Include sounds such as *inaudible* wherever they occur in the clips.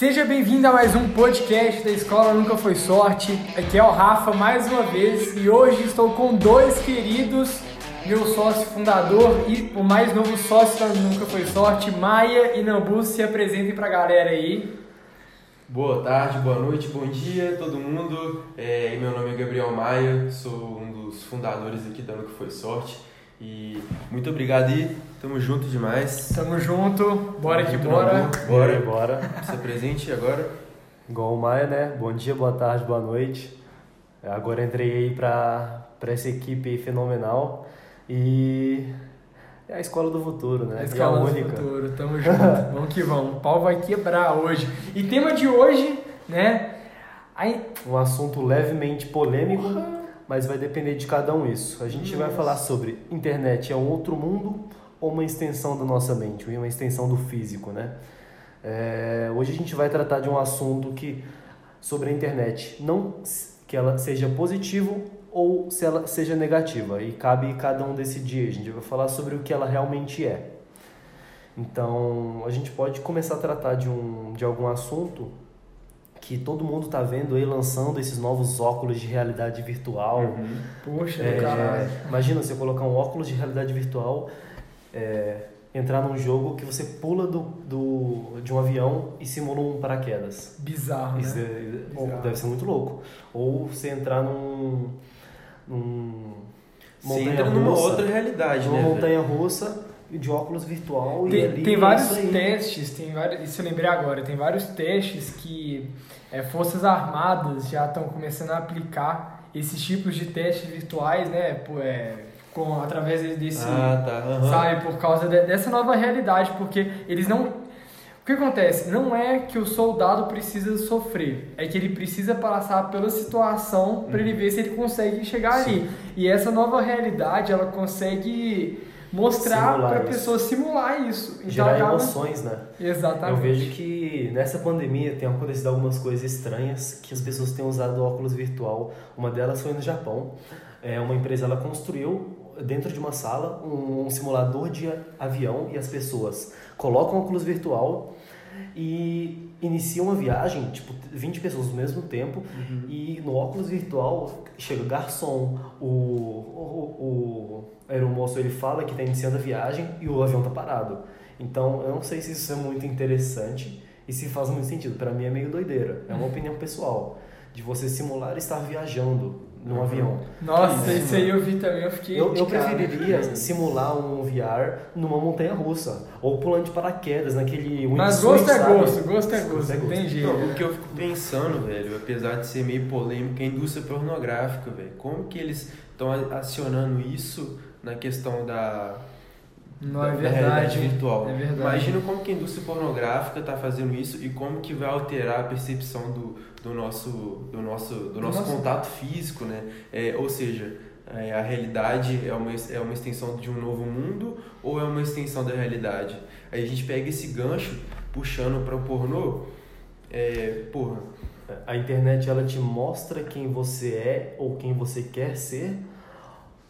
Seja bem-vindo a mais um podcast da Escola Nunca Foi Sorte. Aqui é o Rafa mais uma vez e hoje estou com dois queridos, meu sócio fundador e o mais novo sócio da Nunca Foi Sorte, Maia e Nambu. Se apresentem pra galera aí. Boa tarde, boa noite, bom dia todo mundo. É, meu nome é Gabriel Maia, sou um dos fundadores aqui da Nunca Foi Sorte. E muito obrigado aí, tamo junto demais. Tamo junto, bora que Muito bora. Nambu. Bora, bora. se presente agora. Igual o Maia, né? Bom dia, boa tarde, boa noite. Agora entrei aí pra, pra essa equipe fenomenal. E é a escola do futuro, né? A e a Escola do única. Futuro, tamo junto. *laughs* vamos que vamos. O pau vai quebrar hoje. E tema de hoje, né? Aí, Um assunto levemente polêmico, mas vai depender de cada um isso. A gente vai falar sobre internet é um outro mundo ou uma extensão da nossa mente, uma extensão do físico, né? É, hoje a gente vai tratar de um assunto que sobre a internet, não que ela seja positivo ou se ela seja negativa, e cabe cada um decidir. A gente vai falar sobre o que ela realmente é. Então, a gente pode começar a tratar de, um, de algum assunto que todo mundo está vendo aí lançando esses novos óculos de realidade virtual. poxa, É, caralho. imagina você colocar um óculos de realidade virtual, é, entrar num jogo que você pula do, do, de um avião e simula um paraquedas. Bizarro, Isso né? é- ou Bizarro. deve ser muito louco. Ou você entrar num. num Você entra numa outra realidade, Uma né? montanha russa de óculos virtual e Tem, ali tem vários testes, tem vários, isso eu lembrei agora, tem vários testes que é, forças armadas já estão começando a aplicar esses tipos de testes virtuais, né, pô, é, com, através desse, Ah, tá. aham. sabe, por causa de- dessa nova realidade, porque eles não... O que acontece? Não é que o soldado precisa sofrer, é que ele precisa passar pela situação para ele ver se ele consegue chegar ali. E essa nova realidade, ela consegue mostrar para a pessoa simular isso. Então Gerar acaba- emoções, né? Exatamente. Eu vejo que nessa pandemia tem acontecido algumas coisas estranhas que as pessoas têm usado óculos virtual. Uma delas foi no Japão. É, uma empresa ela construiu dentro de uma sala um, um simulador de avião e as pessoas colocam óculos virtual e iniciam a viagem, tipo 20 pessoas ao mesmo tempo e no óculos virtual chega o garçom, o, o, o aeromoço ele fala que está iniciando a viagem e o avião tá parado. Então, eu não sei se isso é muito interessante e se faz muito sentido. Para mim é meio doideira. É uma *laughs* opinião pessoal. De você simular estar viajando num avião. Nossa, É. isso aí eu vi também, eu fiquei. Eu, eu preferiria simular um VR numa montanha russa. Ou pulando de paraquedas, naquele Mas wingsuit, gosto é gosto, gosto é gosto, é não tem jeito. Não, o que eu fico pensando, velho, apesar de ser meio polêmico, é a indústria pornográfica, velho. Como que eles estão acionando isso na questão da, Não é da verdade. realidade virtual? É verdade. Imagina como que a indústria pornográfica está fazendo isso e como que vai alterar a percepção do, do nosso, do nosso, do nosso nosso- contato físico, né? É, ou seja, é, a realidade é uma, é uma extensão de um novo mundo ou é uma extensão da realidade? Aí a gente pega esse gancho puxando para o pornô, é, porra, A internet ela te mostra quem você é ou quem você quer ser?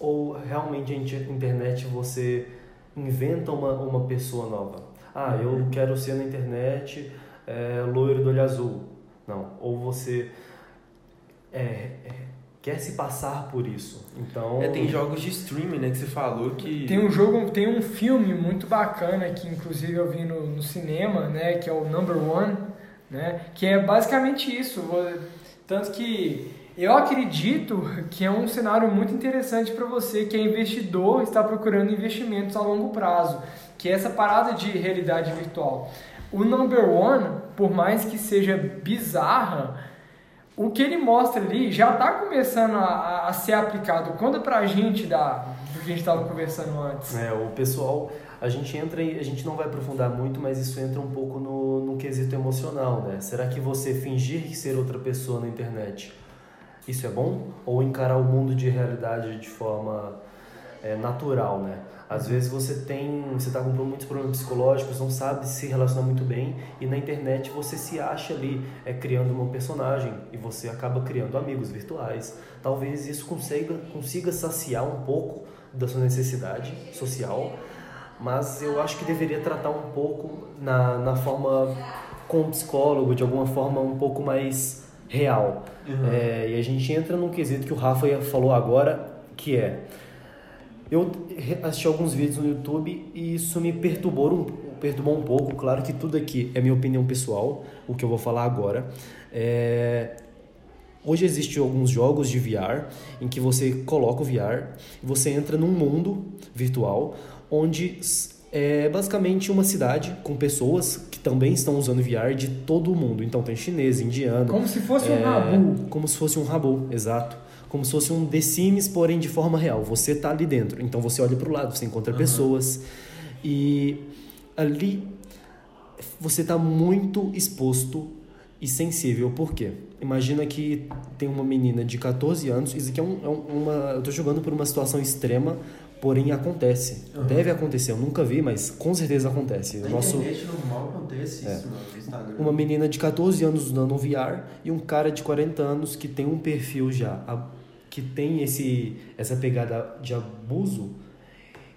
Ou realmente a inter- internet você inventa uma, uma pessoa nova? Ah, eu quero ser na internet é, loiro do olho azul. Não. Ou você é, é, quer se passar por isso. Então. É, tem jogos de streaming, né, que você falou que... Tem um jogo, tem um filme muito bacana que inclusive eu vi no, no cinema, né, que é o Number One, né, que é basicamente isso. Tanto que eu acredito que é um cenário muito interessante para você que é investidor, está procurando investimentos a longo prazo, que é essa parada de realidade virtual. O Number One, por mais que seja bizarra, o que ele mostra ali já está começando a, a- a ser aplicado. Conta pra gente da, do que a gente estava conversando antes. É, o pessoal, a gente entra e a gente não vai aprofundar muito, mas isso entra um pouco no, no quesito emocional, né? Será que você fingir ser outra pessoa na internet, isso é bom? Ou encarar o mundo de realidade de forma é, natural, né? Às vezes você tem, você tá com muitos problemas psicológicos, não sabe se relacionar muito bem e na internet você se acha ali é, criando uma personagem e você acaba criando amigos virtuais. Talvez isso consiga, consiga saciar um pouco da sua necessidade social, mas eu acho que deveria tratar um pouco na, na forma com um psicólogo de alguma forma um pouco mais real. Uhum. É, e a gente entra num quesito que o Rafa falou agora, que é eu assisti alguns vídeos no YouTube e isso me perturbou um, perturbou um pouco. Claro que tudo aqui é minha opinião pessoal, o que eu vou falar agora. É, Hoje existem alguns jogos de VR em que você coloca o VR e você entra num mundo virtual onde é basicamente uma cidade com pessoas que também estão usando VR de todo o mundo. Então tem chinês, indiano. Como se fosse é, um rabu. Como se fosse um rabu, exato. Como se fosse um The Sims, porém de forma real. Você tá ali dentro. Então você olha para o lado, você encontra uhum. pessoas. E ali você está muito exposto e sensível. Por quê? Imagina que tem uma menina de 14 anos, isso aqui é, um, é uma. Eu tô jogando por uma situação extrema, porém acontece. Uhum. Deve acontecer, eu nunca vi, mas com certeza acontece. Na Nosso... internet normal acontece é. isso, Instagram. Uma menina de 14 anos usando um VR e um cara de 40 anos que tem um perfil já, que tem esse, essa pegada de abuso,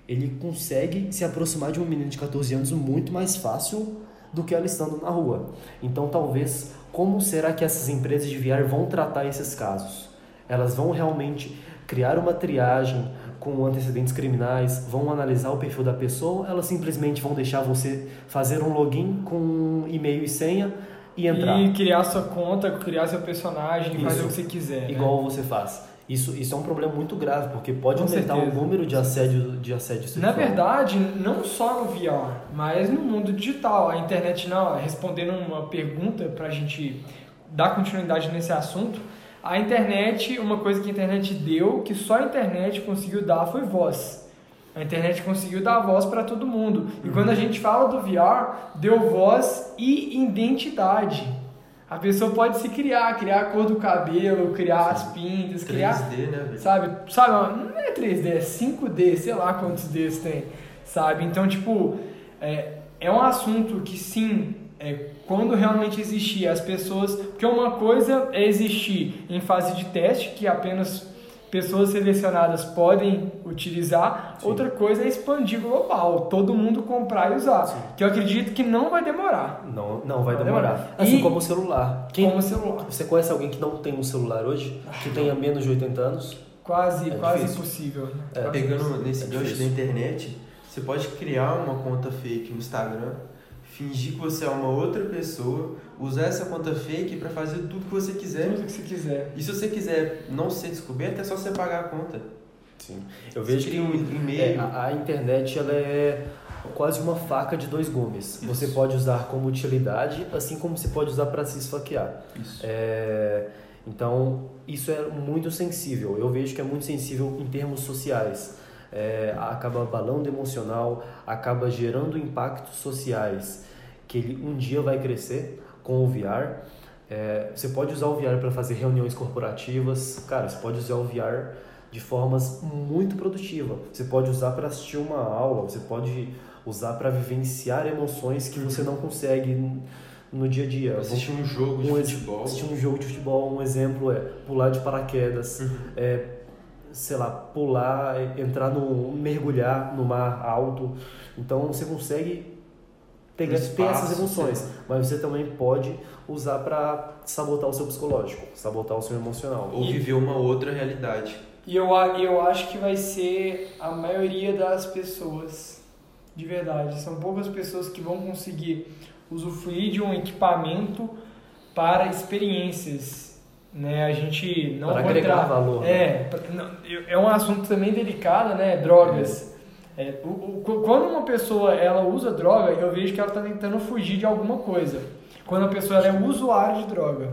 ele consegue se aproximar de uma menina de 14 anos muito mais fácil do que ela estando na rua. Então, talvez, como será que essas empresas de VR vão tratar esses casos? Elas vão realmente criar uma triagem com antecedentes criminais, vão analisar o perfil da pessoa, ou elas simplesmente vão deixar você fazer um login com e-mail e senha e entrar. E criar sua conta, criar seu personagem, Isso. fazer o que você quiser. Né? Igual né? você faz. Isso, isso é um problema muito grave, porque pode Com aumentar certeza. o número de assédio, de assédio sexual. Na verdade, não só no VR, mas no mundo digital. A internet, não, respondendo uma pergunta para a gente dar continuidade nesse assunto, a internet, uma coisa que a internet deu, que só a internet conseguiu dar, foi voz. A internet conseguiu dar voz para todo mundo. E uhum. quando a gente fala do VR, deu voz e identidade. A pessoa pode se criar, criar a cor do cabelo, criar as pintas, 3D, criar. 3D, né? Sabe? Sabe? Não é 3D, é 5D, sei lá quantos Ds tem. Sabe? Então, tipo, é, é um assunto que sim, é, quando realmente existir as pessoas. Porque uma coisa é existir em fase de teste, que apenas pessoas selecionadas podem utilizar. Sim. Outra coisa é expandir global, todo mundo comprar e usar. Sim. Que eu acredito que não vai demorar. Não, não vai, vai demorar. demorar. Assim e como o celular. Quem, como o celular. Você conhece alguém que não tem um celular hoje? Que tenha menos de 80 anos? Quase, é quase difícil. impossível. É. Pegando nesse é gancho da internet, você pode criar uma conta fake no Instagram fingir que você é uma outra pessoa, usar essa conta fake para fazer tudo que você quiser. Tudo que você quiser. E se você quiser não ser descoberto, é só você pagar a conta. Sim. Eu vejo que um e-mail. É, a, a, internet ela é quase uma faca de dois gumes. Isso. Você pode usar como utilidade, assim como você pode usar para se esfaquear. Isso. É, então, isso é muito sensível. Eu vejo que é muito sensível em termos sociais é, acaba abalando emocional, acaba gerando impactos sociais que ele um dia vai crescer com o VR. É, você pode usar o VR para fazer reuniões corporativas, cara, você pode usar o VR de formas muito produtivas. Você pode usar para assistir uma aula, você pode usar para vivenciar emoções que você não consegue no dia a dia. Assistir um jogo de um, futebol. Assistir um jogo de futebol, um exemplo é pular de paraquedas, uhum. é, sei lá, pular, entrar no. mergulhar no mar alto. Então você consegue ter, espaço, ter essas emoções, sim. mas você também pode usar para sabotar o seu psicológico, sabotar o seu emocional. Ou viver uma outra realidade. E eu, eu acho que vai ser a maioria das pessoas, de verdade. São poucas pessoas que vão conseguir usufruir de um equipamento para experiências né? A gente não Para agregar entrar, valor. É, né? é um assunto também delicado, né? Drogas. É. É, o, o, quando uma pessoa ela usa droga, eu vejo que ela está tentando fugir de alguma coisa. Quando a pessoa é usuária de droga.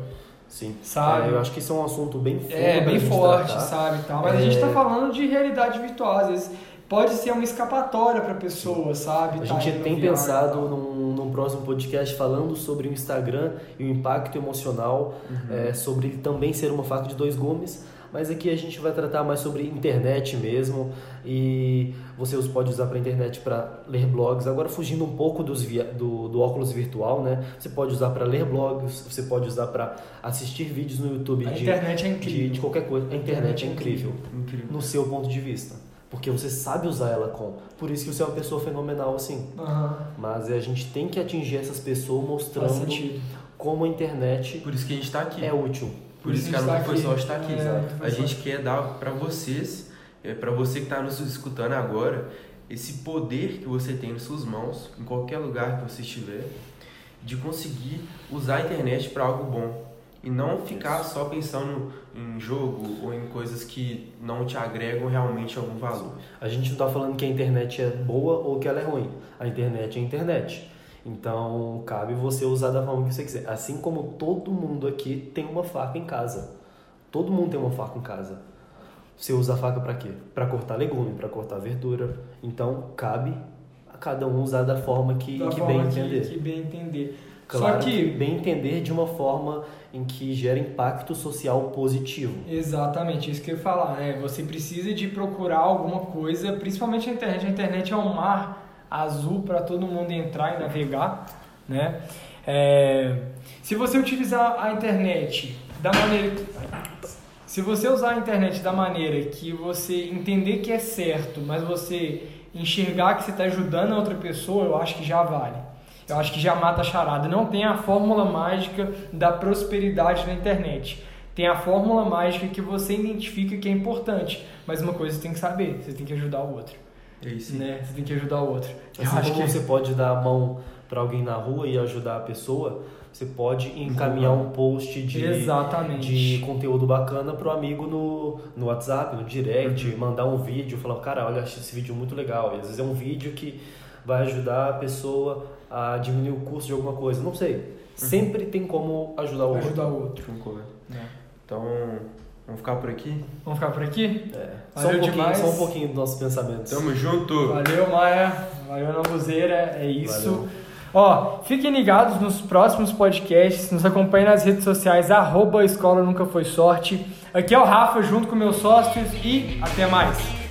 Sim. Sabe? É, eu acho que isso é um assunto bem forte. É, bem forte, tratar. sabe? Tal. Mas a gente está é. falando de realidade virtual. Às vezes pode ser uma escapatória para a pessoa, sabe? A tá gente tem pensado num próximo podcast falando sobre o Instagram e o impacto emocional, uhum. é, sobre ele também ser uma faca de dois gumes. Mas aqui a gente vai tratar mais sobre internet mesmo e você pode usar para internet para ler blogs. Agora fugindo um pouco dos via, do, do óculos virtual, né? Você pode usar para ler blogs, você pode usar para assistir vídeos no YouTube a de, internet é incrível. De, de qualquer coisa. A internet, a internet é incrível, incrível, no seu ponto de vista. Porque você sabe usar ela com. Por isso que você é uma pessoa fenomenal assim. Uhum. Mas a gente tem que atingir essas pessoas mostrando como a internet Por isso que a gente está aqui. é útil. Por isso que a a gente tá Foi aqui. Está aqui. É, A gente quer dar para vocês, é, para você que está nos escutando agora, esse poder que você tem nas suas mãos, em qualquer lugar que você estiver, de conseguir usar a internet para algo bom. E não ficar só pensando em jogo ou em coisas que não te agregam realmente algum valor. A gente não tá falando que a internet é boa ou que ela é ruim. A internet é a internet. Então, cabe você usar da forma que você quiser. Assim como todo mundo aqui tem uma faca em casa. Todo mundo tem uma faca em casa. Você usa a faca para quê? Para cortar legume, para cortar verdura. Então, cabe a cada um usar da forma que, Da que forma bem que- entender. Que, bem entender. Claro Só que, bem entender de uma forma em que gera impacto social positivo. Exatamente, isso que eu ia falar, né? Você precisa de procurar alguma coisa, principalmente na internet. A internet é um mar azul para todo mundo entrar e navegar, né? É, se você utilizar a internet da maneira que, se você usar a internet da maneira que você entender que é certo, mas você enxergar que você está ajudando a outra pessoa, eu acho que já vale. Eu acho que já mata a charada. Não tem a fórmula mágica da prosperidade na internet. Tem a fórmula mágica que você identifica que é importante. Mas uma coisa você tem que saber, você tem que ajudar o outro. É isso. Né? Você tem que ajudar o outro. Eu Assim acho como que você pode dar a mão para alguém na rua e ajudar a pessoa, você pode encaminhar um post de, Exatamente. de conteúdo bacana pro amigo no, no WhatsApp, no direct, Uhum. mandar um vídeo, falar, cara, olha, achei esse vídeo muito legal. E às vezes é um vídeo que vai ajudar a pessoa a diminuir o custo de alguma coisa. Não sei. Sempre tem como ajudar o outro. ajudar o outro. Né? Então, vamos ficar por aqui? Vamos ficar por aqui? É. Só, Valeu um pouquinho, demais. só um pouquinho dos nossos pensamentos. Tamo junto! Valeu, Maia. Valeu, Nambuzeira. É isso. Valeu. Ó, fiquem ligados nos próximos podcasts. Nos acompanhem nas redes sociais. Arroba Escola Nunca Foi Sorte. Aqui é o Rafa, junto com meus sócios. E até mais.